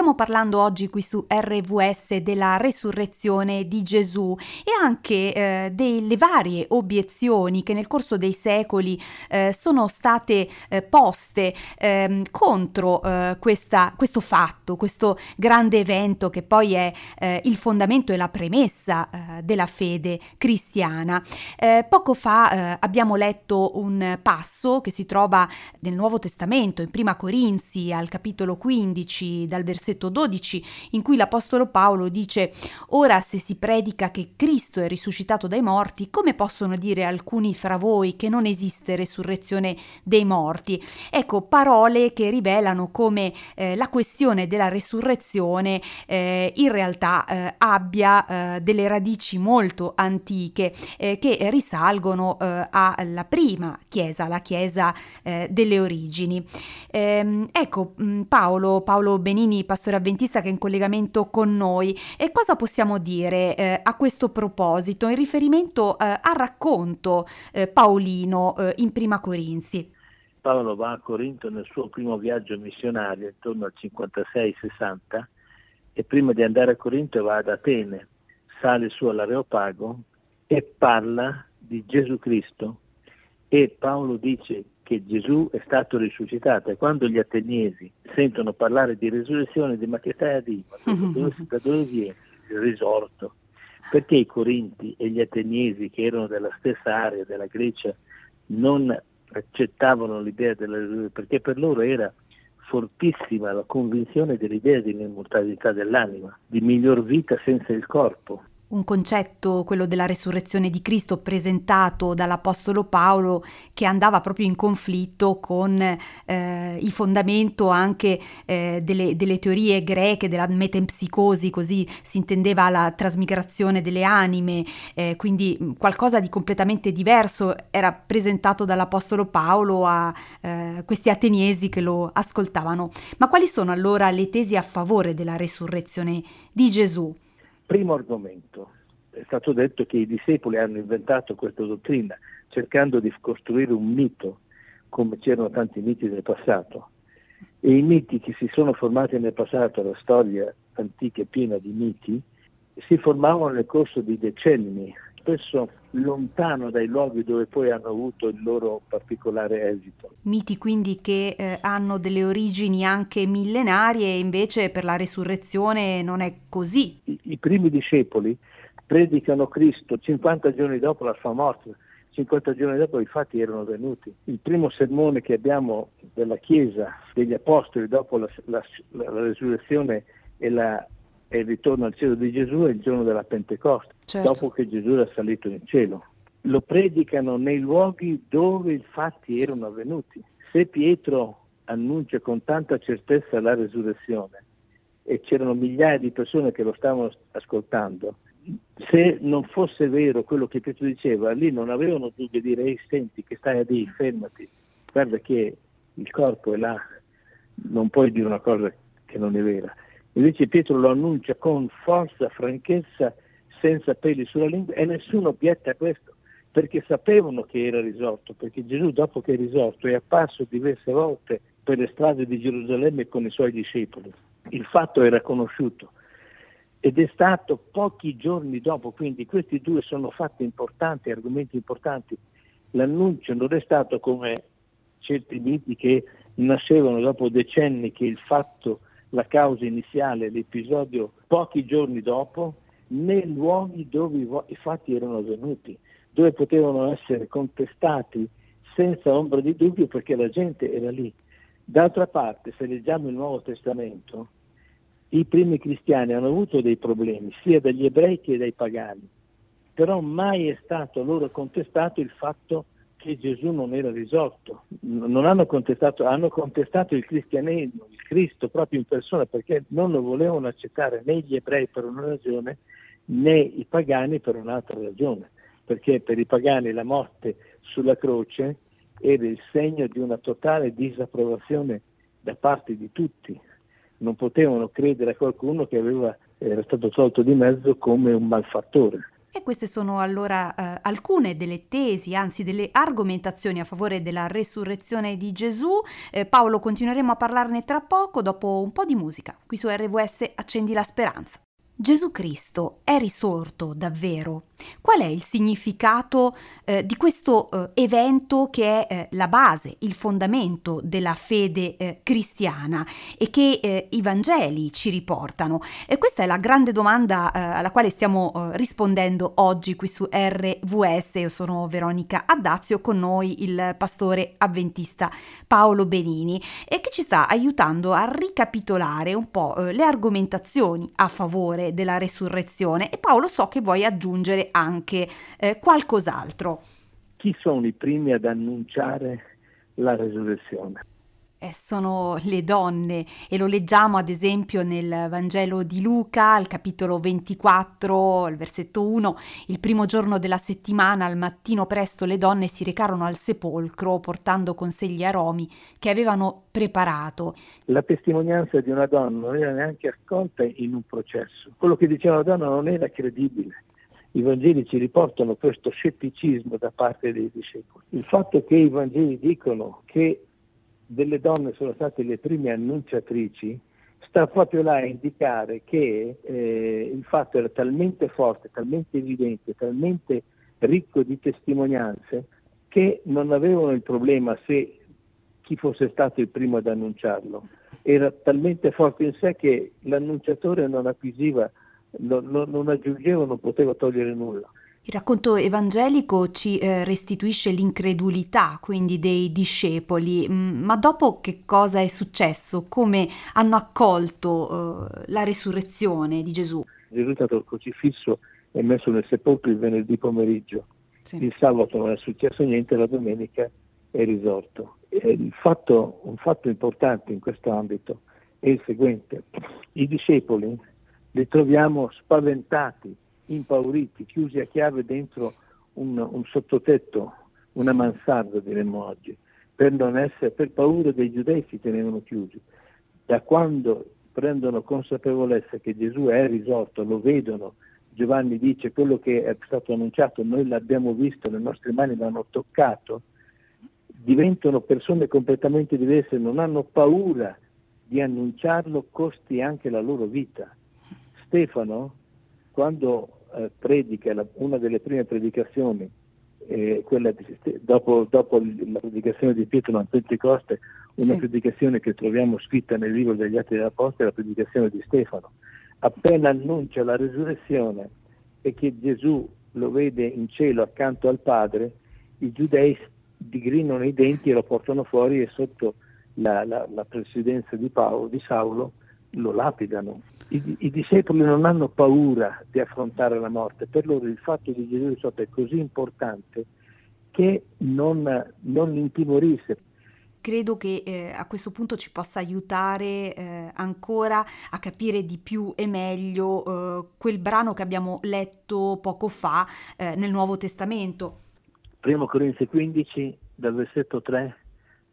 Stiamo parlando oggi qui su RVS della resurrezione di Gesù e anche eh, delle varie obiezioni che nel corso dei secoli eh, sono state eh, poste ehm, contro eh, questa, questo fatto, questo grande evento che poi è eh, il fondamento e la premessa eh, della fede cristiana. poco fa abbiamo letto un passo che si trova nel Nuovo Testamento, in Prima Corinzi, al capitolo 15, dal versetto versetto 12 in cui l'Apostolo Paolo dice Ora se si predica che Cristo è risuscitato dai morti, come possono dire alcuni fra voi che non esiste resurrezione dei morti? Ecco, parole che rivelano come eh, la questione della resurrezione eh, in realtà eh, abbia eh, delle radici molto antiche eh, che risalgono eh, alla prima Chiesa, la Chiesa delle origini. Ehm, ecco, mm, Paolo, Paolo Benini pastore avventista che è in collegamento con noi. E cosa possiamo dire eh, a questo proposito in riferimento eh, al racconto eh, paolino eh, in Prima Corinzi? Paolo va a Corinto nel suo primo viaggio missionario intorno al 56-60 e prima di andare a Corinto va ad Atene, sale su all'Areopago e parla di Gesù Cristo e Paolo dice che Gesù è stato risuscitato e quando gli ateniesi sentono parlare di risurrezione di ma che stai a dire? Dove, da dove viene il risorto? Perché i Corinti e gli ateniesi che erano della stessa area della Grecia non accettavano l'idea della risurrezione? Perché per loro era fortissima la convinzione dell'idea dell'immortalità dell'anima, di miglior vita senza il corpo un concetto, quello della resurrezione di Cristo, presentato dall'Apostolo Paolo, che andava proprio in conflitto con eh, il fondamento anche eh, delle, delle, teorie greche, della metempsicosi, così si intendeva la trasmigrazione delle anime, eh, quindi mm, qualcosa di completamente diverso era presentato dall'Apostolo Paolo a eh, questi ateniesi che lo ascoltavano. Ma quali sono allora le tesi a favore della resurrezione di Gesù? Primo argomento, è stato detto che i discepoli hanno inventato questa dottrina cercando di costruire un mito, come c'erano tanti miti nel passato. E i miti che si sono formati nel passato, la storia antica è piena di miti, si formavano nel corso di decenni, spesso lontano dai luoghi dove poi hanno avuto il loro particolare esito. Miti quindi che eh, hanno delle origini anche millenarie e invece per la resurrezione non è così. I, i primi discepoli predicano Cristo 50 giorni dopo la sua morte, 50 giorni dopo i fatti erano venuti. Il primo sermone che abbiamo della Chiesa, degli Apostoli, dopo la, la, la, la resurrezione e la e il ritorno al cielo di Gesù è il giorno della Pentecoste, certo. dopo che Gesù era salito in cielo. Lo predicano nei luoghi dove i fatti erano avvenuti. Se Pietro annuncia con tanta certezza la resurrezione e c'erano migliaia di persone che lo stavano ascoltando, se non fosse vero quello che Pietro diceva, lì non avevano dubbi di dire, senti che stai a dire, fermati, guarda che il corpo è là, non puoi dire una cosa che non è vera. Invece Pietro lo annuncia con forza, franchezza, senza peli sulla lingua e nessuno obietta a questo perché sapevano che era risorto, perché Gesù dopo che è risorto è apparso diverse volte per le strade di Gerusalemme con i suoi discepoli. Il fatto era conosciuto ed è stato pochi giorni dopo, quindi questi due sono fatti importanti, argomenti importanti. L'annuncio non è stato come certi miti che nascevano dopo decenni che il fatto la causa iniziale, l'episodio pochi giorni dopo, nei luoghi dove i fatti erano avvenuti, dove potevano essere contestati senza ombra di dubbio perché la gente era lì. D'altra parte, se leggiamo il Nuovo Testamento, i primi cristiani hanno avuto dei problemi sia dagli ebrei che dai pagani, però mai è stato loro contestato il fatto che Gesù non era risorto, non hanno contestato, hanno contestato il cristianesimo, il Cristo proprio in persona perché non lo volevano accettare né gli ebrei per una ragione né i pagani per un'altra ragione, perché per i pagani la morte sulla croce era il segno di una totale disapprovazione da parte di tutti, non potevano credere a qualcuno che aveva, era stato tolto di mezzo come un malfattore E queste sono allora eh, alcune delle tesi, anzi delle argomentazioni a favore della resurrezione di Gesù. Eh, Paolo, continueremo a parlarne tra poco dopo un po' di musica. Qui su RWS Accendi la Speranza. Gesù Cristo è risorto davvero? Qual è il significato eh, di questo eh, evento che è eh, la base, il fondamento della fede eh, cristiana e che eh, i Vangeli ci riportano? E questa è la grande domanda eh, alla quale stiamo rispondendo oggi qui su RVS. Io sono Veronica Addazio, con noi il pastore avventista Paolo Benini e che ci sta aiutando a ricapitolare un po' le argomentazioni a favore della resurrezione. E Paolo so che vuoi aggiungere anche eh, qualcos'altro. Chi sono i primi ad annunciare la resurrezione? Eh, sono le donne e lo leggiamo ad esempio nel Vangelo di Luca, al capitolo 24, al versetto 1, il primo giorno della settimana al mattino presto le donne si recarono al sepolcro portando con sé gli aromi che avevano preparato. La testimonianza di una donna non era neanche accolta in un processo, quello che diceva la donna non era credibile i Vangeli ci riportano questo scetticismo da parte dei discepoli. Il fatto che i Vangeli dicono che delle donne sono state le prime annunciatrici sta proprio là a indicare che eh, il fatto era talmente forte, talmente evidente, talmente ricco di testimonianze che non avevano il problema se chi fosse stato il primo ad annunciarlo. Era talmente forte in sé che l'annunciatore non acquisiva non, non, non aggiungevo, non potevo togliere nulla. Il racconto evangelico ci eh, restituisce l'incredulità quindi dei discepoli, mm, ma dopo che cosa è successo? Come hanno accolto eh, la risurrezione di Gesù? Gesù è stato crocifisso e messo nel sepolcro il venerdì pomeriggio. Sì. Il sabato non è successo niente, la domenica è risorto. Fatto, un fatto importante in questo ambito è il seguente. I discepoli li troviamo spaventati, impauriti, chiusi a chiave dentro un, un sottotetto, una mansarda diremmo oggi, per, essere, per paura dei giudei si tenevano chiusi. Da quando prendono consapevolezza che Gesù è risorto, lo vedono, Giovanni dice quello che è stato annunciato, noi l'abbiamo visto, le nostre mani l'hanno toccato, diventano persone completamente diverse, non hanno paura di annunciarlo, costi anche la loro vita. Stefano, quando eh, predica la, una delle prime predicazioni, eh, di, dopo, dopo, la predicazione di Pietro a Pentecoste, una sì. predicazione che troviamo scritta nel libro degli Atti degli Apostoli, la predicazione di Stefano. Appena annuncia la resurrezione e che Gesù lo vede in cielo accanto al Padre, i giudei digrinano i denti e lo portano fuori e sotto la, la, la presidenza di, Paolo, di Saulo lo lapidano. I, I, discepoli non hanno paura di affrontare la morte, per loro il fatto di Gesù risorto è così importante che non, non li intimorisce. Credo che eh, a questo punto ci possa aiutare eh, ancora a capire di più e meglio eh, quel brano che abbiamo letto poco fa eh, nel Nuovo Testamento. Primo Corinzi 15, dal versetto 3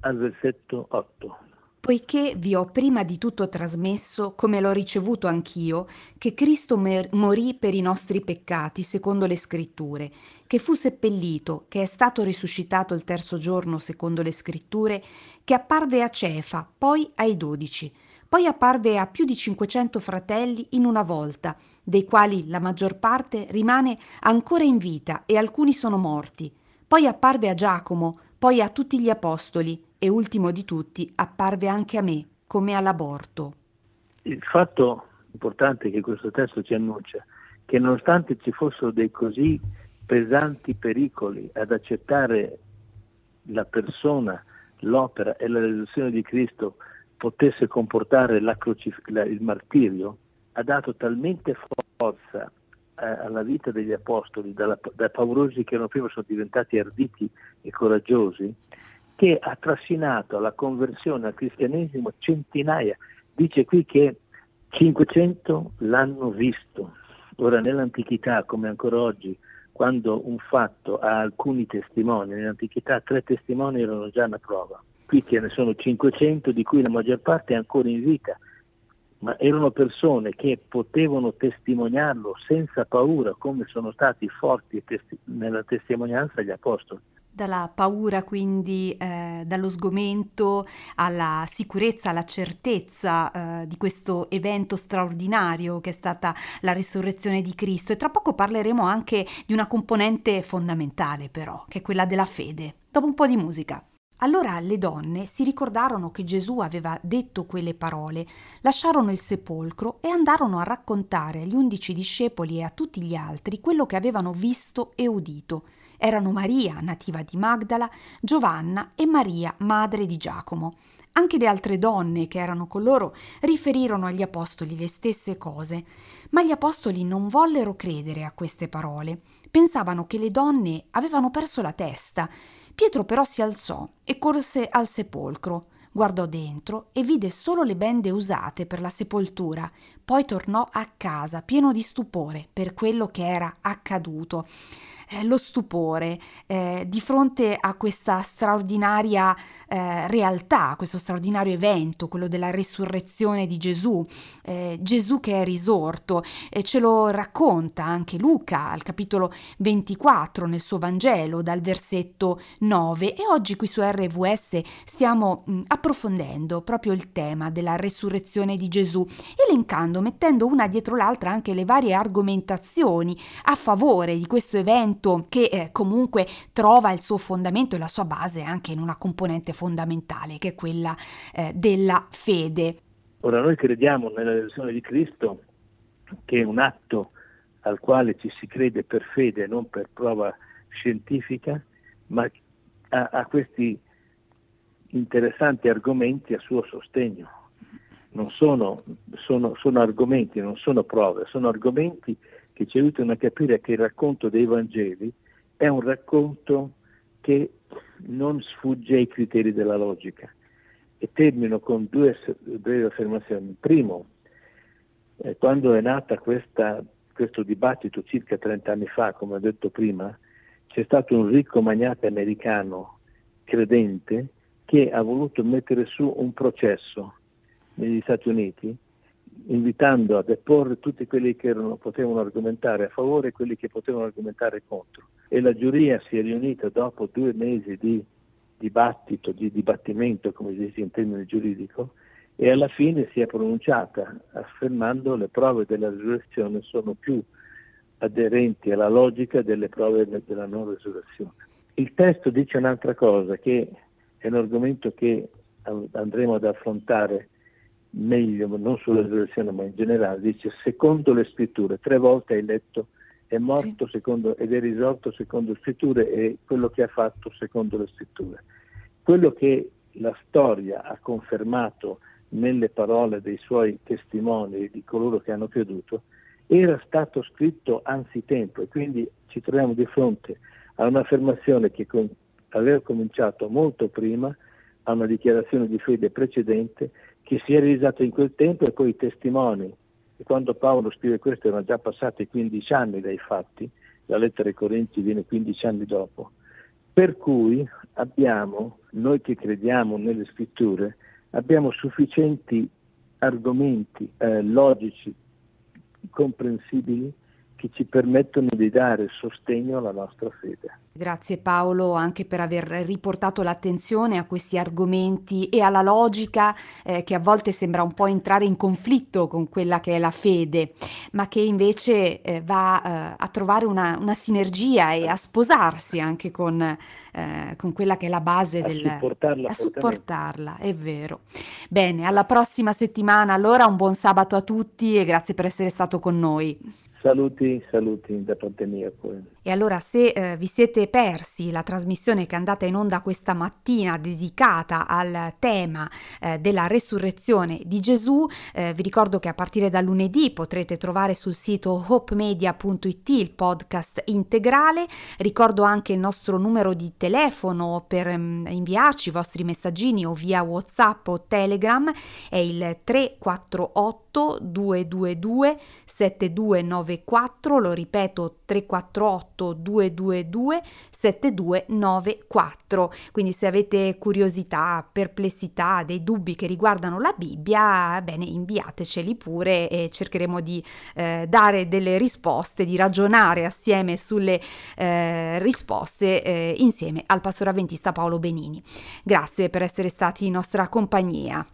al versetto 8. Poiché vi ho prima di tutto trasmesso, come l'ho ricevuto anch'io, che Cristo mer- morì per i nostri peccati, secondo le scritture, che fu seppellito, che è stato risuscitato il terzo giorno, secondo le scritture, che apparve a Cefa, poi ai dodici, poi apparve a più di 500 fratelli in una volta, dei quali la maggior parte rimane ancora in vita e alcuni sono morti. Poi apparve a Giacomo, poi a tutti gli apostoli, e ultimo di tutti apparve anche a me, come all'aborto. Il fatto importante che questo testo ci annuncia, che nonostante ci fossero dei così pesanti pericoli ad accettare la persona, l'opera e la resurrezione di Cristo potesse comportare crocif- la, il martirio, ha dato talmente forza alla vita degli apostoli, dalla, da paurosi che erano prima sono diventati arditi e coraggiosi, che ha trascinato alla conversione al cristianesimo centinaia. Dice qui che 500 l'hanno visto. Ora nell'antichità, come ancora oggi, quando un fatto ha alcuni testimoni, nell'antichità tre testimoni erano già una prova. Qui ce ne sono 500, di cui la maggior parte è ancora in vita. Ma erano persone che potevano testimoniarlo senza paura, come sono stati forti testi- nella testimonianza gli apostoli. Dalla paura, quindi eh, dallo sgomento alla sicurezza, alla certezza eh, di questo evento straordinario che è stata la risurrezione di Cristo. E tra poco parleremo anche di una componente fondamentale, però, che è quella della fede. Dopo un po' di musica. Allora le donne si ricordarono che Gesù aveva detto quelle parole, lasciarono il sepolcro e andarono a raccontare agli undici discepoli e a tutti gli altri quello che avevano visto e udito. Erano Maria, nativa di Magdala, Giovanna e Maria, madre di Giacomo. Anche le altre donne che erano con loro riferirono agli apostoli le stesse cose, ma gli apostoli non vollero credere a queste parole. Pensavano che le donne avevano perso la testa Pietro però si alzò e corse al sepolcro, guardò dentro e vide solo le bende usate per la sepoltura, poi tornò a casa pieno di stupore per quello che era accaduto. Eh, lo stupore eh, di fronte a questa straordinaria eh, realtà, questo straordinario evento, quello della risurrezione di Gesù, eh, Gesù che è risorto, ce lo racconta anche Luca al capitolo 24 nel suo Vangelo dal versetto 9 e oggi qui su RVS stiamo mh, approfondendo proprio il tema della risurrezione di Gesù, elencando, mettendo una dietro l'altra anche le varie argomentazioni a favore di questo evento che eh, comunque trova il suo fondamento e la sua base anche in una componente fondamentale che è quella eh, della fede. Ora noi crediamo nella resurrezione di Cristo che è un atto al quale ci si crede per fede, non per prova scientifica, ma ha, ha questi interessanti argomenti a suo sostegno. Non sono, sono, sono argomenti, non sono prove, sono argomenti che ci aiutano a capire che il racconto dei Vangeli è un racconto che non sfugge ai criteri della logica. E termino con due brevi affermazioni. Primo, eh, quando è nata questa, questo dibattito circa 30 anni fa, come ho detto prima, c'è stato un ricco magnate americano credente che ha voluto mettere su un processo negli Stati Uniti invitando a deporre tutti quelli che erano, potevano argomentare a favore e quelli che potevano argomentare contro. E la giuria si è riunita dopo due mesi di dibattito, di dibattimento, come si dice in termini giuridico, e alla fine si è pronunciata affermando le prove della risurrezione sono più aderenti alla logica delle prove della non risurrezione. Il testo dice un'altra cosa, che è un argomento che andremo ad affrontare meglio, non sulla risurrezione ma in generale, dice secondo le scritture, tre volte hai letto è morto sì. secondo, ed è risorto secondo le scritture e quello che ha fatto secondo le scritture. Quello che la storia ha confermato nelle parole dei suoi testimoni, di coloro che hanno creduto, era stato scritto anzitempo e quindi ci troviamo di fronte a un'affermazione che con, aveva cominciato molto prima, a una dichiarazione di fede precedente che si è realizzato in quel tempo e poi i testimoni. E quando Paolo scrive questo erano già passati 15 anni dai fatti, la lettera ai Corinzi viene 15 anni dopo. Per cui abbiamo, noi che crediamo nelle scritture, abbiamo sufficienti argomenti eh, logici, comprensibili, che ci permettono di dare sostegno alla nostra fede. Grazie Paolo anche per aver riportato l'attenzione a questi argomenti e alla logica eh, che a volte sembra un po' entrare in conflitto con quella che è la fede, ma che invece eh, va eh, a trovare una, una, sinergia e a sposarsi anche con, eh, con, quella che è la base a del... Supportarla a supportarla, è vero. Bene, alla prossima settimana allora un buon sabato a tutti e grazie per essere stato con noi. Saluti, saluti da parte mia. E allora se eh, vi siete persi la trasmissione che è andata in onda questa mattina dedicata al tema eh, della resurrezione di Gesù, eh, vi ricordo che a partire da lunedì potrete trovare sul sito hopemedia.it il podcast integrale. Ricordo anche il nostro numero di telefono per mm, inviarci i vostri messaggini o via WhatsApp o Telegram è il 348 222 7292 7294, lo ripeto 348 222 7294. Quindi se avete curiosità, perplessità, dei dubbi che riguardano la Bibbia, bene, inviateceli pure e cercheremo di eh, dare delle risposte, di ragionare assieme sulle eh, risposte eh, insieme al pastore avventista Paolo Benini. Grazie per essere stati in nostra compagnia.